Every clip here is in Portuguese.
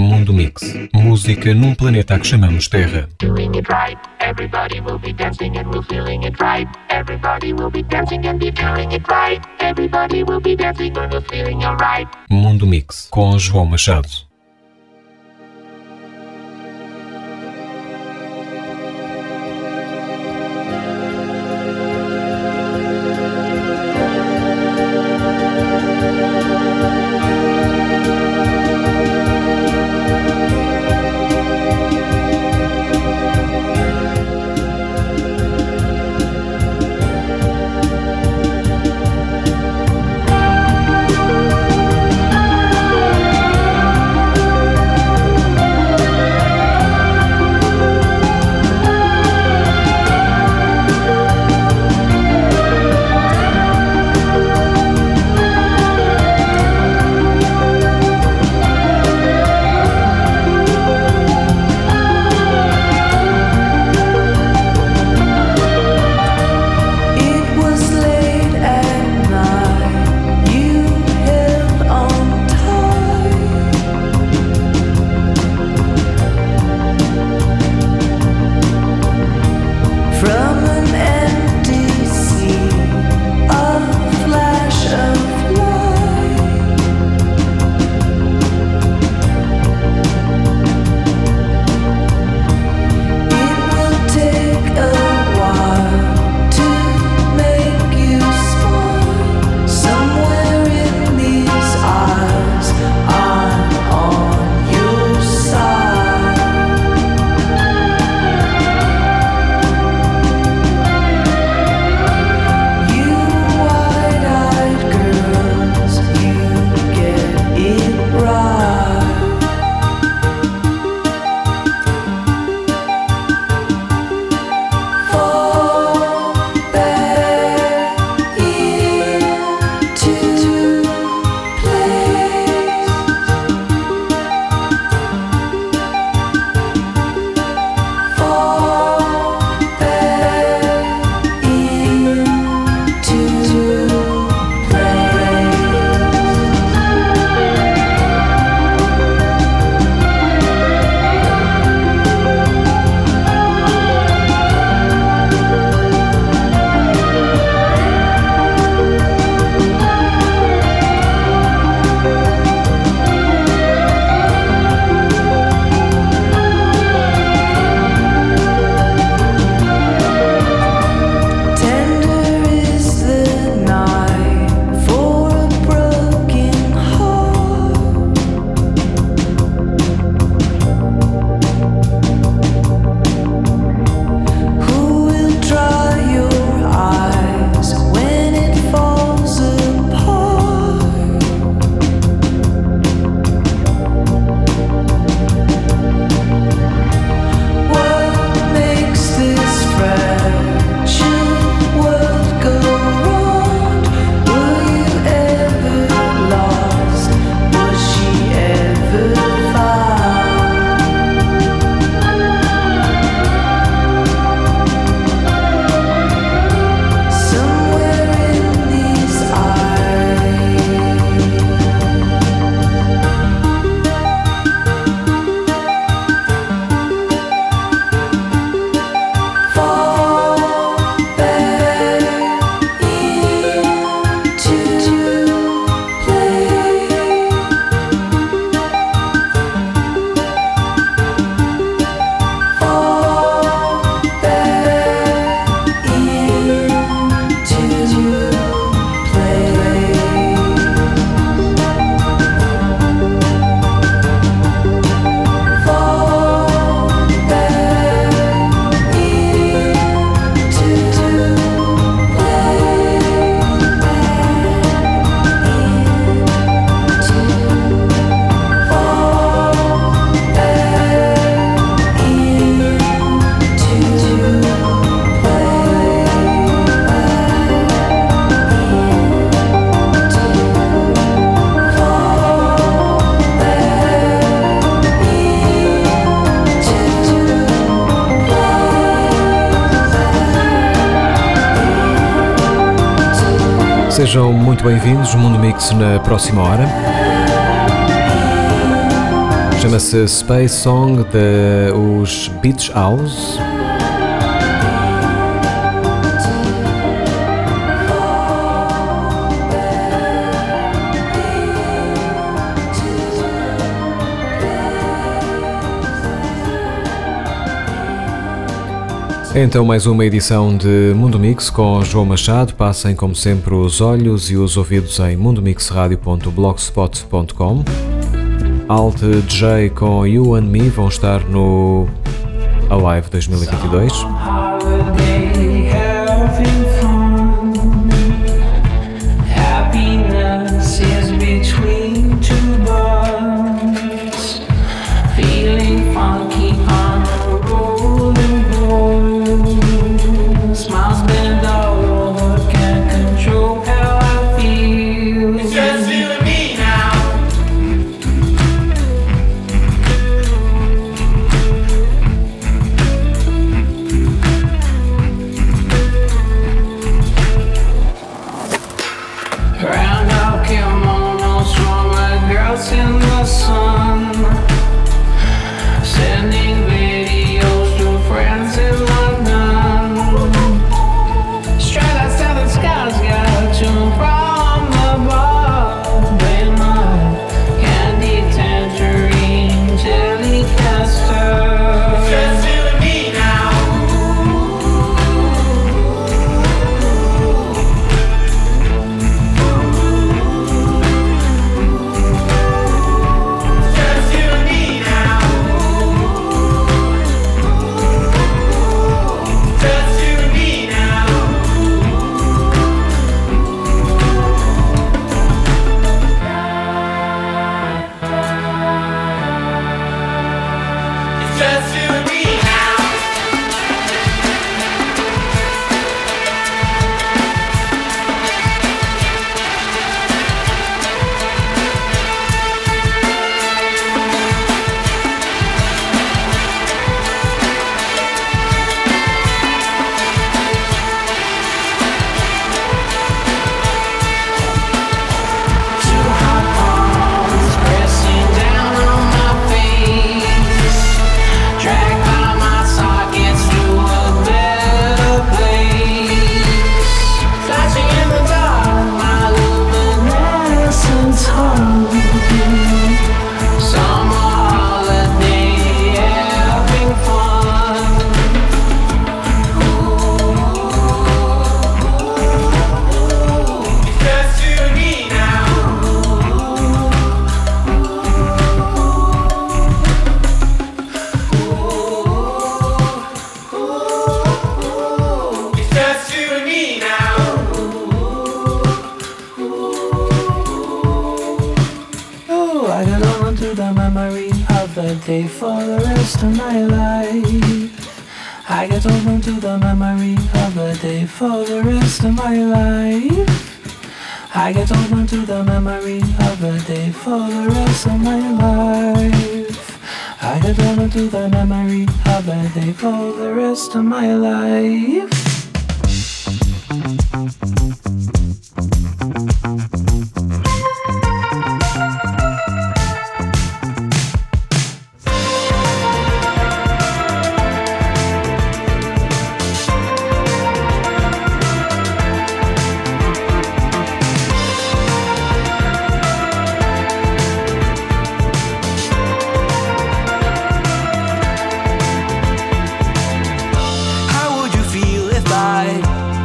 Mundo Mix. Música num planeta a que chamamos Terra. Doing it right. Everybody will be dancing and we're feeling it right. Everybody will be dancing and be feeling it right. Everybody will be dancing and we're feeling alright. Mundo Mix. Com João Machado. Bem-vindos, Mundo Mix na próxima hora. Chama-se Space Song de os Beach House. Então, mais uma edição de Mundo Mix com João Machado. Passem, como sempre, os olhos e os ouvidos em mundomixradio.blogspot.com. Alt J com You and Me vão estar no Alive 2022.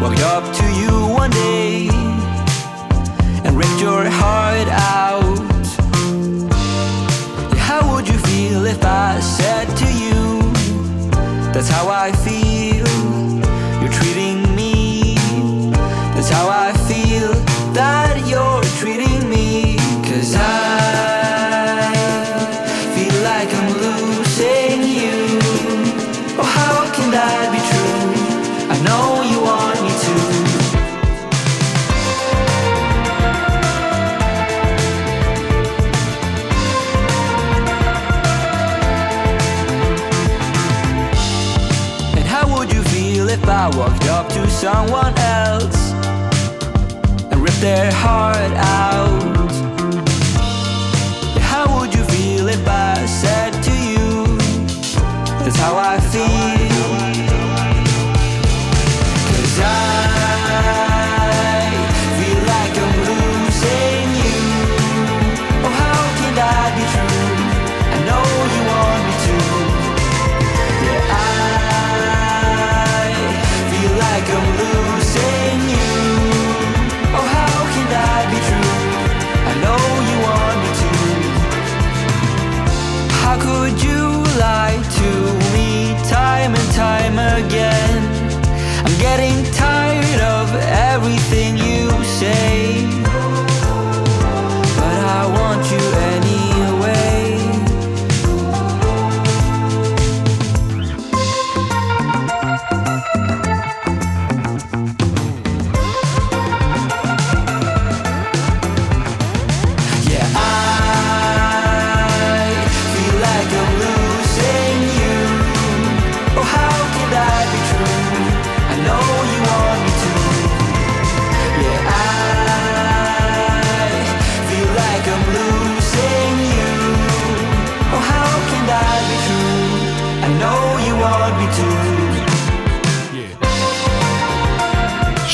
walked up to you one day and ripped your heart out. How would you feel if I said to you, That's how I feel? someone else and rip their heart out. How would you feel if I said to you, That's how I feel? say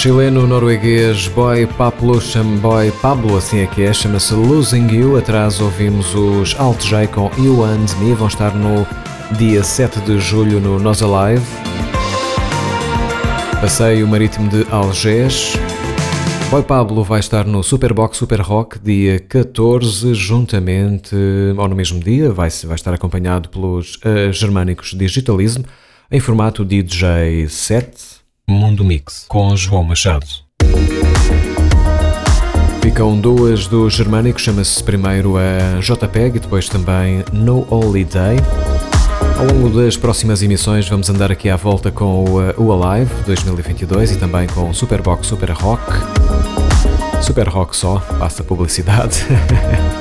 chileno-norueguês Boy Pablo, Boy Pablo, assim é que é, chama-se Losing You. Atrás ouvimos os Alt J com You and Me, vão estar no dia 7 de julho no Nós Alive. Passeio Marítimo de Algés. Boy Pablo vai estar no Superbox Super Rock dia 14, juntamente, ou no mesmo dia, vai, vai estar acompanhado pelos uh, germânicos Digitalism em formato DJ 7 Mundo Mix, com João Machado. Ficam duas do germânico, chama-se primeiro a JPEG e depois também No Holiday. Ao longo das próximas emissões vamos andar aqui à volta com o, Alive 2022 e também com Superbox Super Rock. Super Rock só, passa publicidade.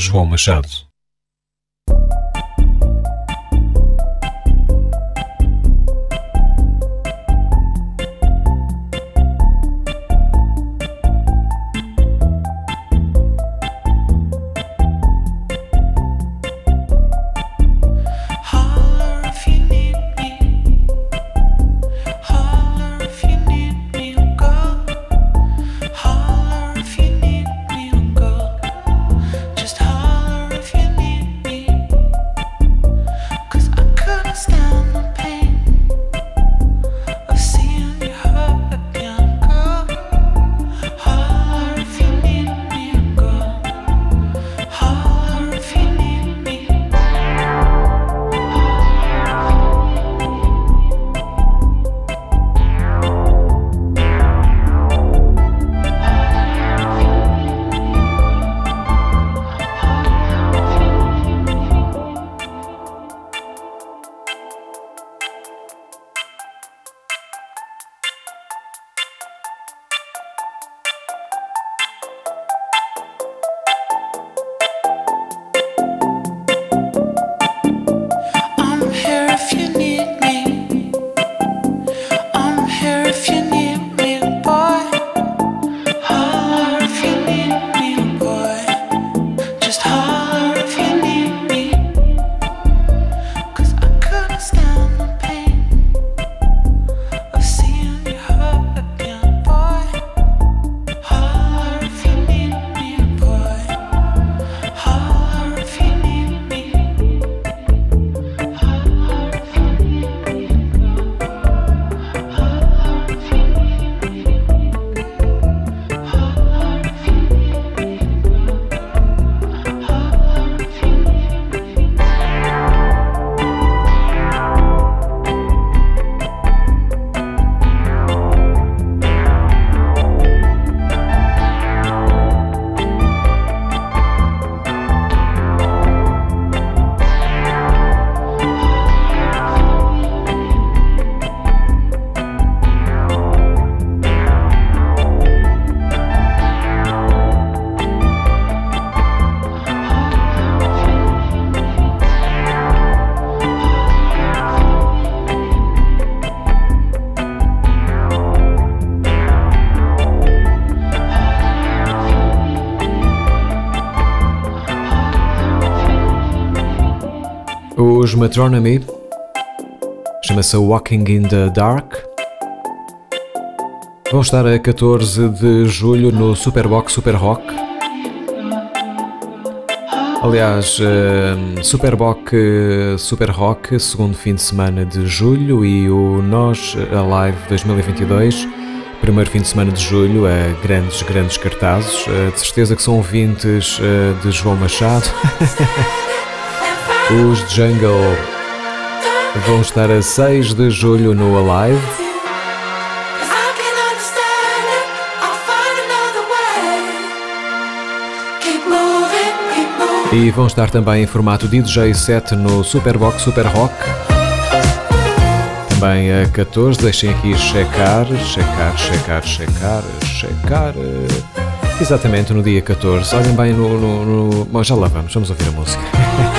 João Machado. Os Metronomy chama-se Walking in the Dark. Vão estar a 14 de julho no Superbox Super Rock. Aliás, uh, Superboc Super Rock, segundo fim de semana de julho, e o Nós Alive 2022, primeiro fim de semana de julho, a grandes, grandes cartazes. Uh, de certeza que são ouvintes uh, de João Machado. Os Jungle vão estar a 6 de julho no Alive. E vão estar também em formato DJ set no Superbox Super Rock. Também a 14, deixem aqui checar, checar, checar, checar, checar. Exatamente no dia 14. Olhem bem no. no, no... Bom, já lá vamos, vamos ouvir a música.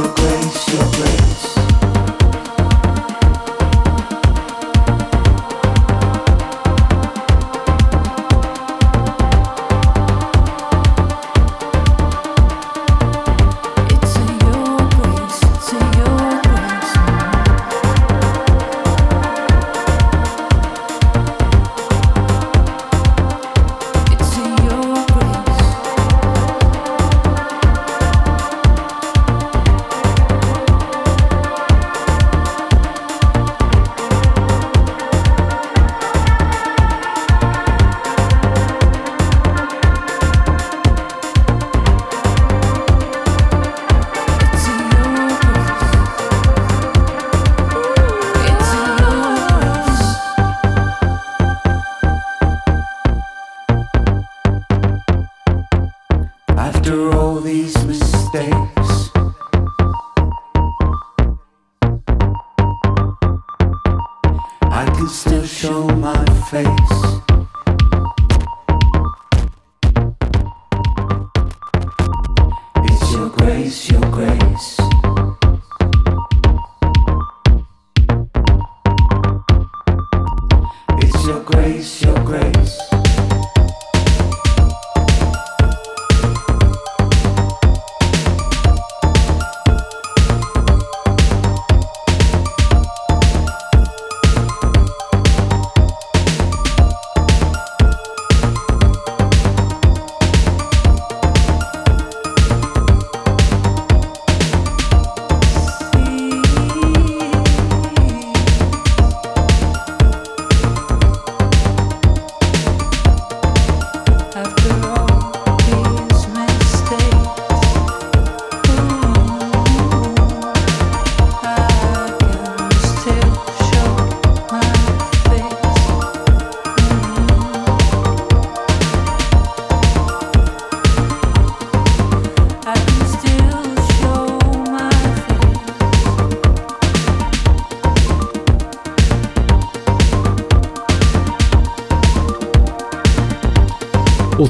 your grace, your grace.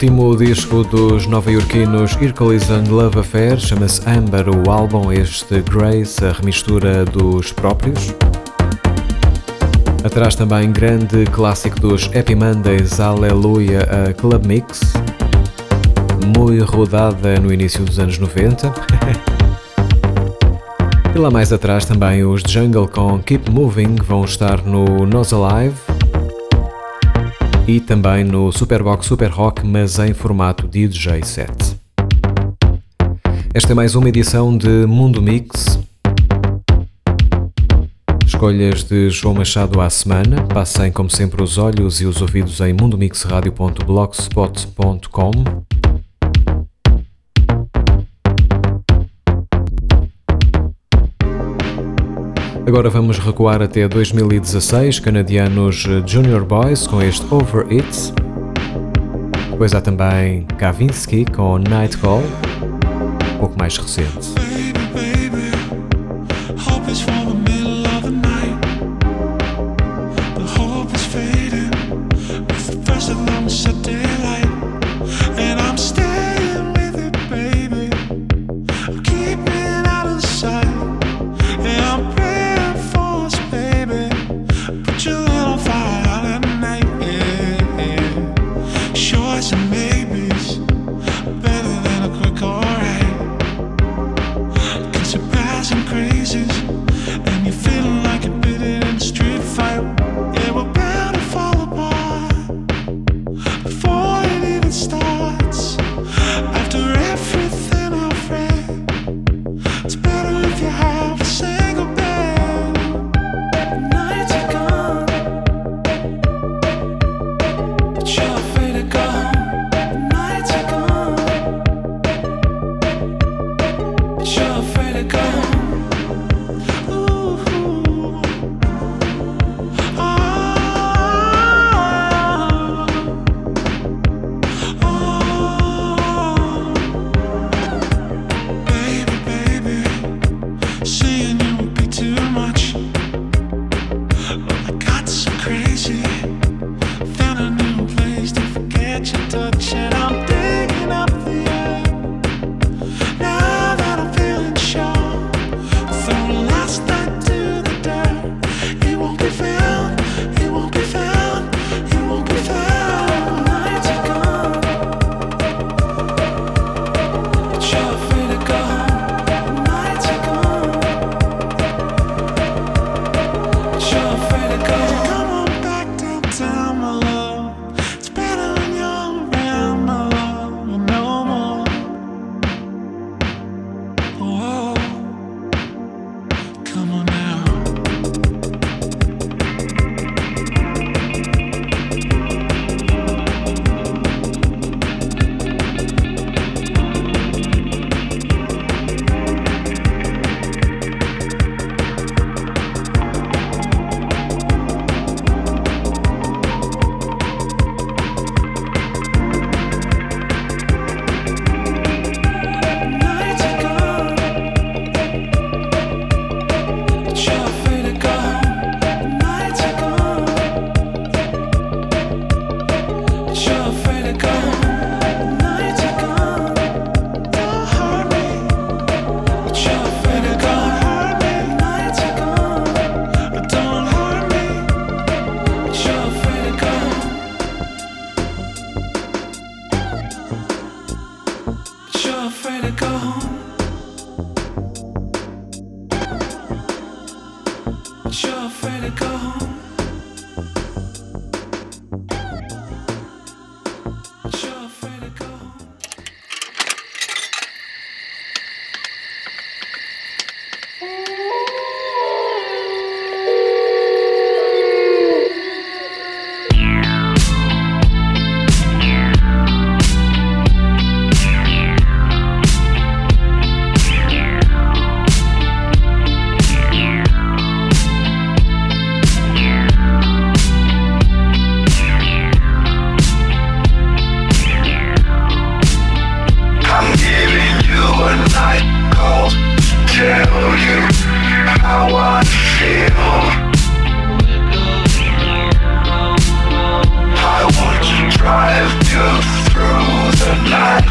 Último disco dos nova-iorquinos Hercules and Love Affair chama-se Amber, o álbum este Grace, a remistura dos próprios. Atrás também grande clássico dos Happy Mondays, Aleluia, a Club Mix, muito rodada no início dos anos 90. e lá mais atrás também os Jungle com Keep Moving vão estar no Nos Alive e também no Superbox Super Rock, mas em formato DJ set. Esta é mais uma edição de Mundo Mix. Escolhas de João Machado à semana. Passem, como sempre, os olhos e os ouvidos em mundomixradio.blogspot.com. Agora vamos recuar até 2016, canadianos eh, Junior Boys com este Over It. Depois há também Kavinsky com Night Call, um pouco mais recente. Daylight how I feel. I want to drive you through the night,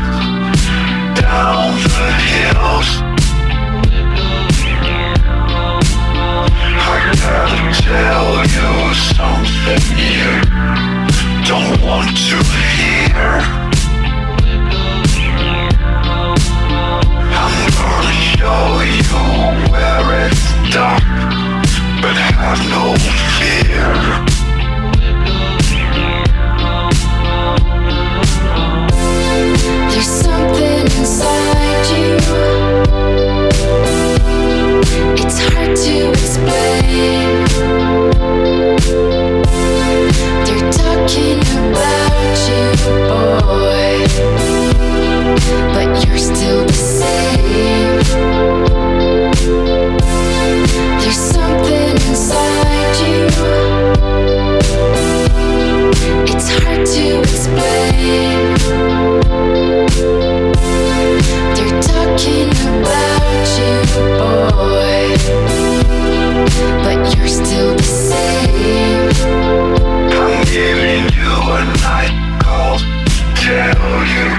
down the hills. I gotta tell you something you don't want to hear. show you where it's dark, but have no fear. There's something inside you. It's hard to explain. They're talking about you, boy but you're still the same. There's something inside you, it's hard to explain. They're talking about you, boy, but you're still the same. I'm giving you a night call tell you.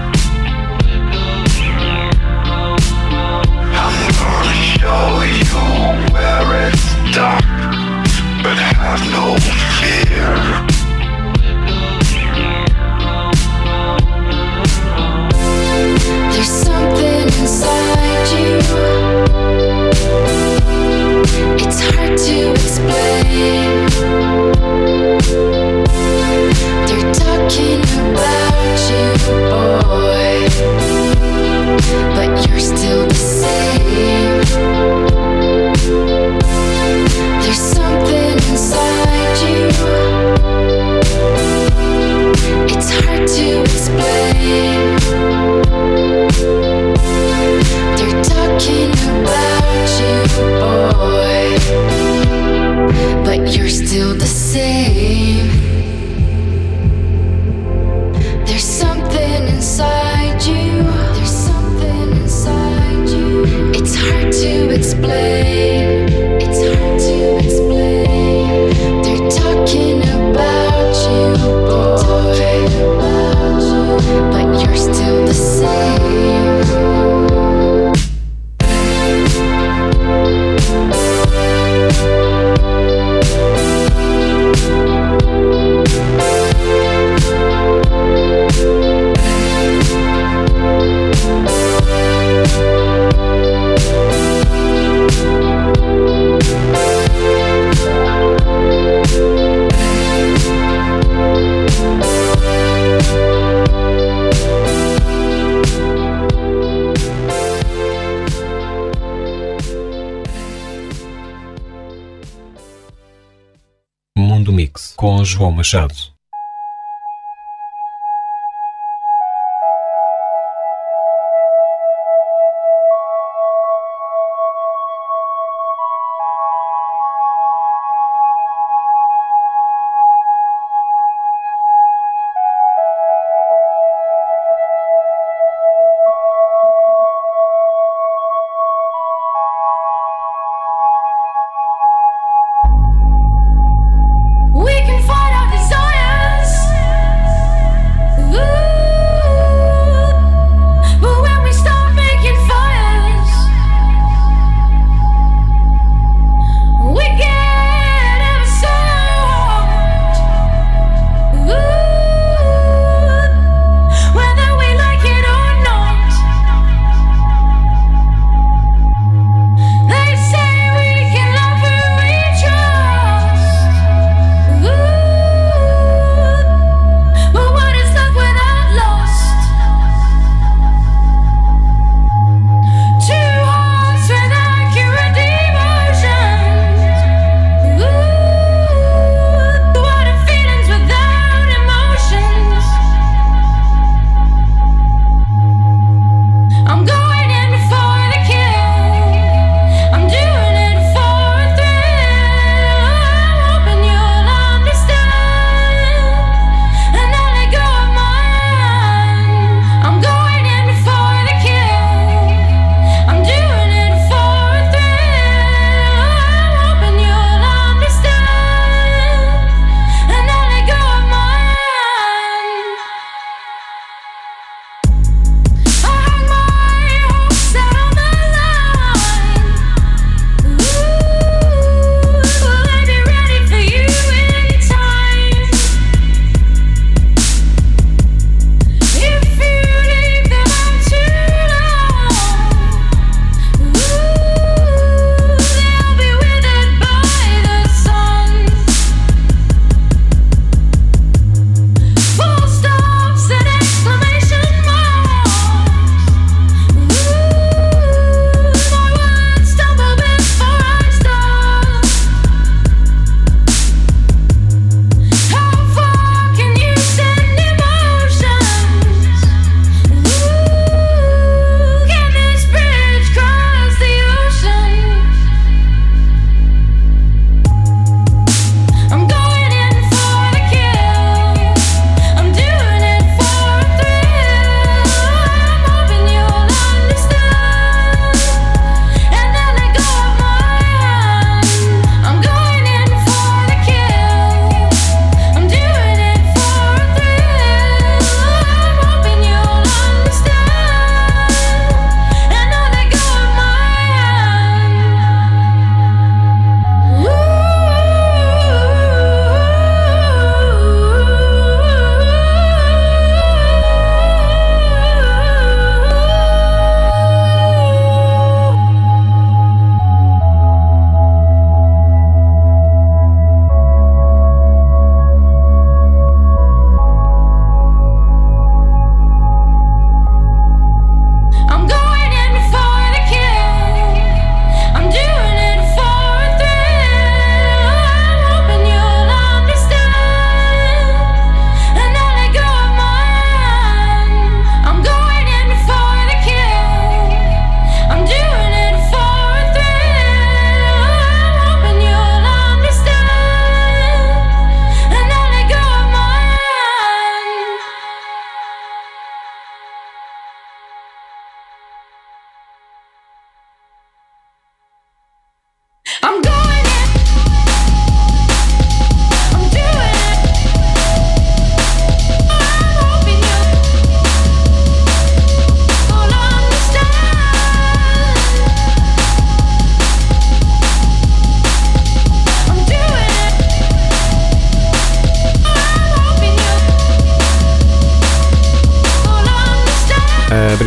do Mix, com João Machado.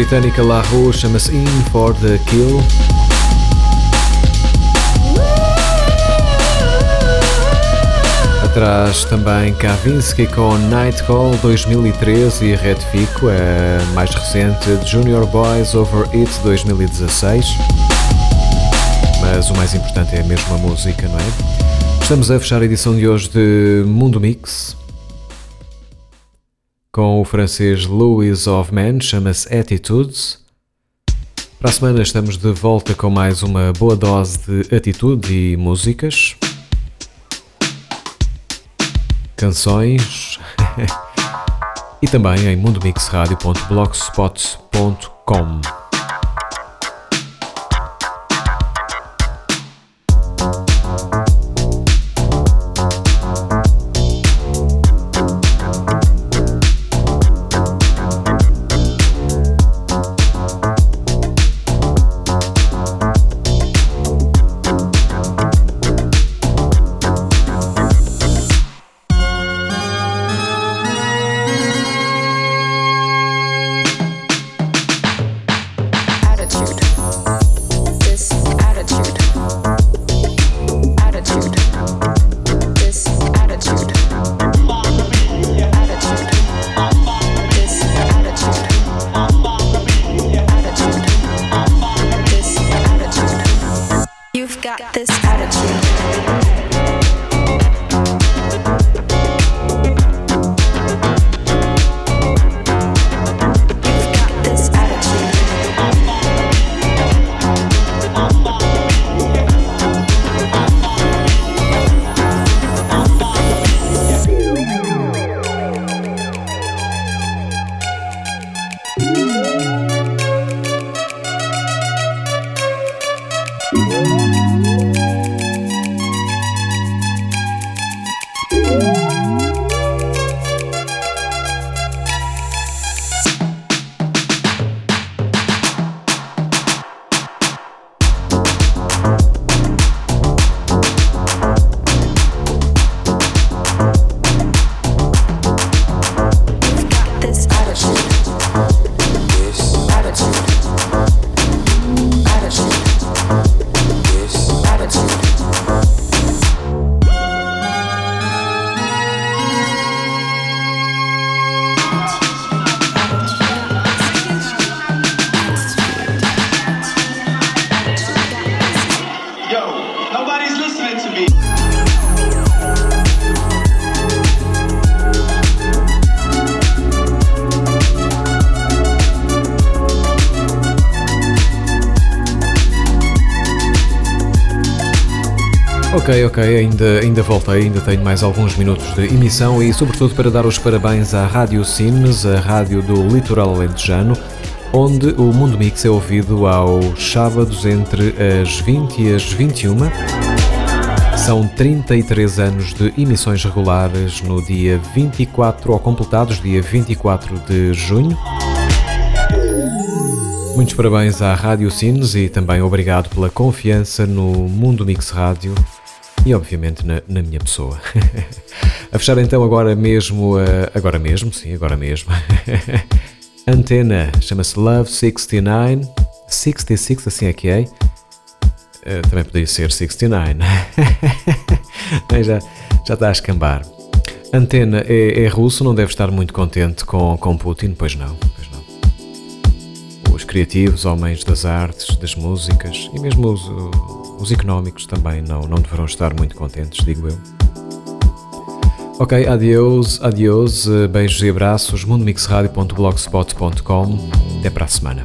Britânica La Rue chama-se In for the Kill. Atrás também Kavinsky com Night Call 2013 e Retifico, a mais recente Junior Boys Over It 2016. Mas o mais importante é mesmo a música, não é? Estamos a fechar a edição de hoje de Mundo Mix com o francês Louis of Man, chama-se Attitudes. Para a semana estamos de volta com mais uma boa dose de atitude e músicas, canções e também em mundomixradio.blogspot.com. Ok, ok, ainda, ainda voltei, ainda tenho mais alguns minutos de emissão e, sobretudo, para dar os parabéns à Rádio Cines, a rádio do Litoral Alentejano, onde o Mundo Mix é ouvido aos sábados entre as 20 e as 21. São 33 anos de emissões regulares no dia 24, ou completados, dia 24 de junho. Muitos parabéns à Rádio Cines e também obrigado pela confiança no Mundo Mix Rádio e obviamente na, na minha pessoa. a fechar então agora mesmo, uh, agora mesmo, sim, agora mesmo. Antena, chama-se Love 69, 66 assim é que é. Uh, também poderia ser 69. já, já está a escambar. Antena é, é, russo, não deve estar muito contente com, com Putin, pois não, pois não. Os criativos, homens das artes, das músicas e mesmo os, os económicos também não, não deverão estar muito contentes, digo eu. Ok, adeus, adeus, eh, beijos e abraços, mundomixradio.blogspot.com. Até para a semana.